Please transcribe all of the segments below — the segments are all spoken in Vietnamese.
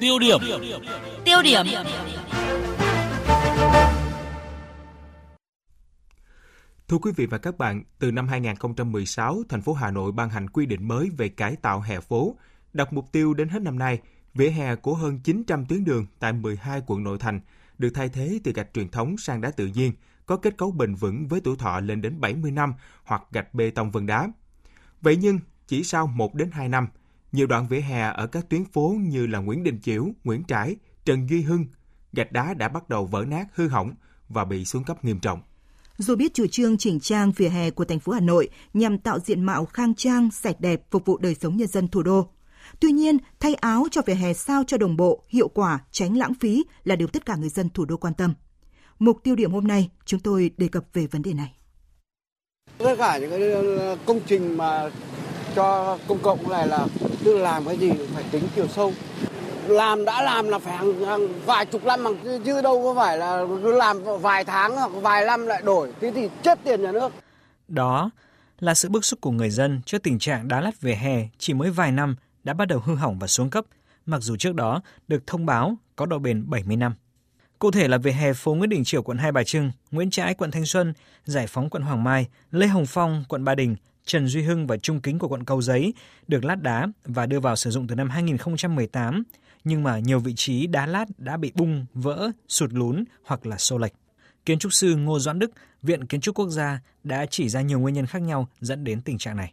Tiêu điểm. Tiêu điểm. Thưa quý vị và các bạn, từ năm 2016, thành phố Hà Nội ban hành quy định mới về cải tạo hè phố, đặt mục tiêu đến hết năm nay, vỉa hè của hơn 900 tuyến đường tại 12 quận nội thành được thay thế từ gạch truyền thống sang đá tự nhiên, có kết cấu bền vững với tuổi thọ lên đến 70 năm hoặc gạch bê tông vân đá. Vậy nhưng, chỉ sau 1 đến 2 năm, nhiều đoạn vỉa hè ở các tuyến phố như là Nguyễn Đình Chiểu, Nguyễn Trãi, Trần Duy Hưng, gạch đá đã bắt đầu vỡ nát, hư hỏng và bị xuống cấp nghiêm trọng. Dù biết chủ trương chỉnh trang vỉa hè của thành phố Hà Nội nhằm tạo diện mạo khang trang, sạch đẹp phục vụ đời sống nhân dân thủ đô, Tuy nhiên, thay áo cho vỉa hè sao cho đồng bộ, hiệu quả, tránh lãng phí là điều tất cả người dân thủ đô quan tâm. Mục tiêu điểm hôm nay, chúng tôi đề cập về vấn đề này. Tất cả những cái công trình mà cho công cộng này là tự làm cái gì phải tính chiều sâu. Làm đã làm là phải hàng, hàng vài chục năm bằng chứ đâu có phải là cứ làm vài tháng hoặc vài năm lại đổi, thế thì chết tiền nhà nước. Đó là sự bức xúc của người dân trước tình trạng đá lát về hè chỉ mới vài năm đã bắt đầu hư hỏng và xuống cấp, mặc dù trước đó được thông báo có độ bền 70 năm. Cụ thể là về hè phố Nguyễn Đình Chiểu quận Hai Bà Trưng, Nguyễn Trãi quận Thanh Xuân, Giải Phóng quận Hoàng Mai, Lê Hồng Phong quận Ba Đình, Trần Duy Hưng và Trung Kính của quận Cầu Giấy được lát đá và đưa vào sử dụng từ năm 2018, nhưng mà nhiều vị trí đá lát đã bị bung, vỡ, sụt lún hoặc là xô lệch. Kiến trúc sư Ngô Doãn Đức, Viện Kiến trúc Quốc gia đã chỉ ra nhiều nguyên nhân khác nhau dẫn đến tình trạng này.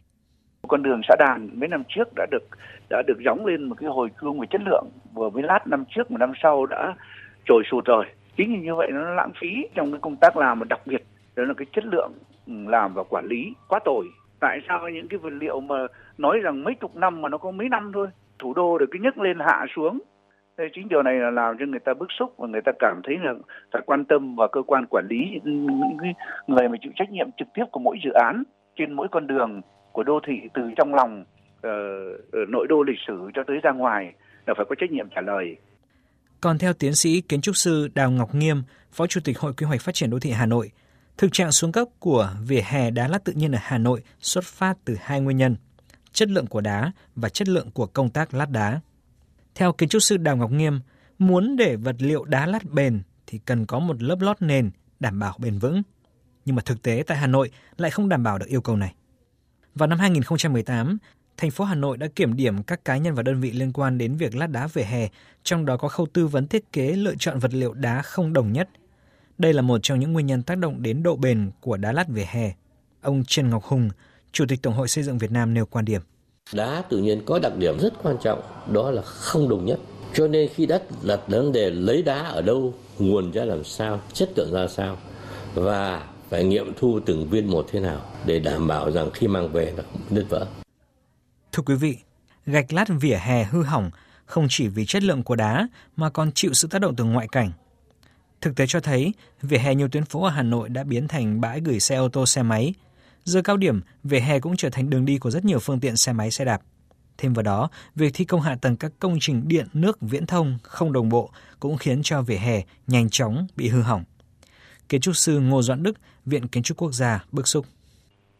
Con đường xã đàn mấy năm trước đã được đã được gióng lên một cái hồi cương về chất lượng vừa mới lát năm trước một năm sau đã trồi sụt rồi chính vì như vậy nó lãng phí trong cái công tác làm mà đặc biệt đó là cái chất lượng ừ, làm và quản lý quá tồi tại sao những cái vật liệu mà nói rằng mấy chục năm mà nó có mấy năm thôi thủ đô được cái nhấc lên hạ xuống Thế chính điều này là làm cho người ta bức xúc và người ta cảm thấy là phải quan tâm vào cơ quan quản lý những người mà chịu trách nhiệm trực tiếp của mỗi dự án trên mỗi con đường của đô thị từ trong lòng uh, nội đô lịch sử cho tới ra ngoài là phải có trách nhiệm trả lời. Còn theo tiến sĩ kiến trúc sư Đào Ngọc Nghiêm, Phó Chủ tịch Hội Quy hoạch Phát triển Đô thị Hà Nội, thực trạng xuống cấp của vỉa hè đá lát tự nhiên ở Hà Nội xuất phát từ hai nguyên nhân, chất lượng của đá và chất lượng của công tác lát đá. Theo kiến trúc sư Đào Ngọc Nghiêm, muốn để vật liệu đá lát bền thì cần có một lớp lót nền đảm bảo bền vững. Nhưng mà thực tế tại Hà Nội lại không đảm bảo được yêu cầu này. Vào năm 2018, thành phố Hà Nội đã kiểm điểm các cá nhân và đơn vị liên quan đến việc lát đá vỉa hè, trong đó có khâu tư vấn thiết kế lựa chọn vật liệu đá không đồng nhất. Đây là một trong những nguyên nhân tác động đến độ bền của đá lát vỉa hè. Ông Trần Ngọc Hùng, Chủ tịch Tổng hội Xây dựng Việt Nam nêu quan điểm. Đá tự nhiên có đặc điểm rất quan trọng, đó là không đồng nhất. Cho nên khi đất đặt vấn đề lấy đá ở đâu, nguồn ra làm sao, chất lượng ra sao và phải nghiệm thu từng viên một thế nào để đảm bảo rằng khi mang về là không nứt vỡ. Thưa quý vị, gạch lát vỉa hè hư hỏng không chỉ vì chất lượng của đá mà còn chịu sự tác động từ ngoại cảnh. Thực tế cho thấy, vỉa hè nhiều tuyến phố ở Hà Nội đã biến thành bãi gửi xe ô tô xe máy. Giờ cao điểm, vỉa hè cũng trở thành đường đi của rất nhiều phương tiện xe máy xe đạp. Thêm vào đó, việc thi công hạ tầng các công trình điện, nước, viễn thông không đồng bộ cũng khiến cho vỉa hè nhanh chóng bị hư hỏng. Kiến trúc sư Ngô Doãn Đức, Viện Kiến trúc Quốc gia bức xúc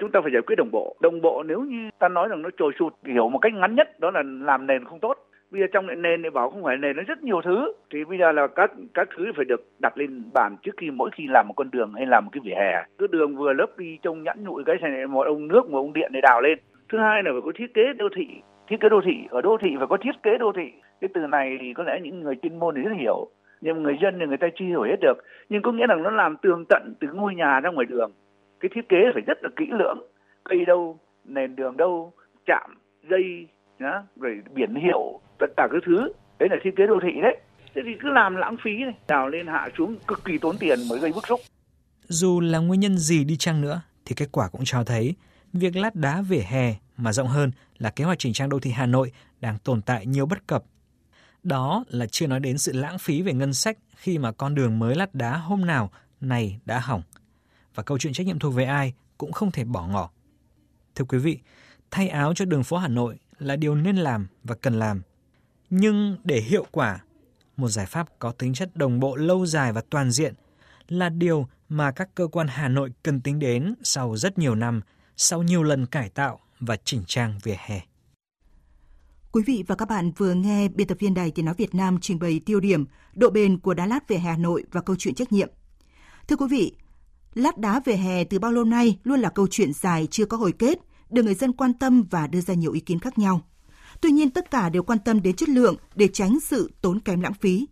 chúng ta phải giải quyết đồng bộ đồng bộ nếu như ta nói rằng nó trồi sụt hiểu một cách ngắn nhất đó là làm nền không tốt bây giờ trong nền thì bảo không phải nền nó rất nhiều thứ. Thì bây giờ là các các thứ phải được đặt lên bàn trước khi mỗi khi làm một con đường hay làm một cái vỉa hè. Cứ đường vừa lấp đi trông nhẵn nhụi cái này một ông nước một ông điện để đào lên. Thứ hai là phải có thiết kế đô thị thiết kế đô thị. Ở đô thị phải có thiết kế đô thị. Cái từ này thì có lẽ những người chuyên môn thì rất hiểu nhưng người dân thì người ta chưa hiểu hết được. Nhưng có nghĩa là nó làm tường tận từ ngôi nhà ra ngoài đường. Cái thiết kế phải rất là kỹ lưỡng. Cây đâu nền đường đâu chạm dây nhá, rồi biển hiệu tất cả các thứ đấy là thiết kế đô thị đấy thế thì cứ làm lãng phí này đào lên hạ xuống cực kỳ tốn tiền mới gây bức xúc dù là nguyên nhân gì đi chăng nữa thì kết quả cũng cho thấy việc lát đá vỉa hè mà rộng hơn là kế hoạch chỉnh trang đô thị Hà Nội đang tồn tại nhiều bất cập. Đó là chưa nói đến sự lãng phí về ngân sách khi mà con đường mới lát đá hôm nào này đã hỏng và câu chuyện trách nhiệm thuộc về ai cũng không thể bỏ ngỏ. Thưa quý vị, thay áo cho đường phố Hà Nội là điều nên làm và cần làm. Nhưng để hiệu quả, một giải pháp có tính chất đồng bộ lâu dài và toàn diện là điều mà các cơ quan Hà Nội cần tính đến sau rất nhiều năm, sau nhiều lần cải tạo và chỉnh trang vỉa hè. Quý vị và các bạn vừa nghe biên tập viên Đài Tiếng Nói Việt Nam trình bày tiêu điểm, độ bền của đá lát về Hà Nội và câu chuyện trách nhiệm. Thưa quý vị, lát đá về hè từ bao lâu nay luôn là câu chuyện dài chưa có hồi kết, được người dân quan tâm và đưa ra nhiều ý kiến khác nhau. Tuy nhiên tất cả đều quan tâm đến chất lượng để tránh sự tốn kém lãng phí.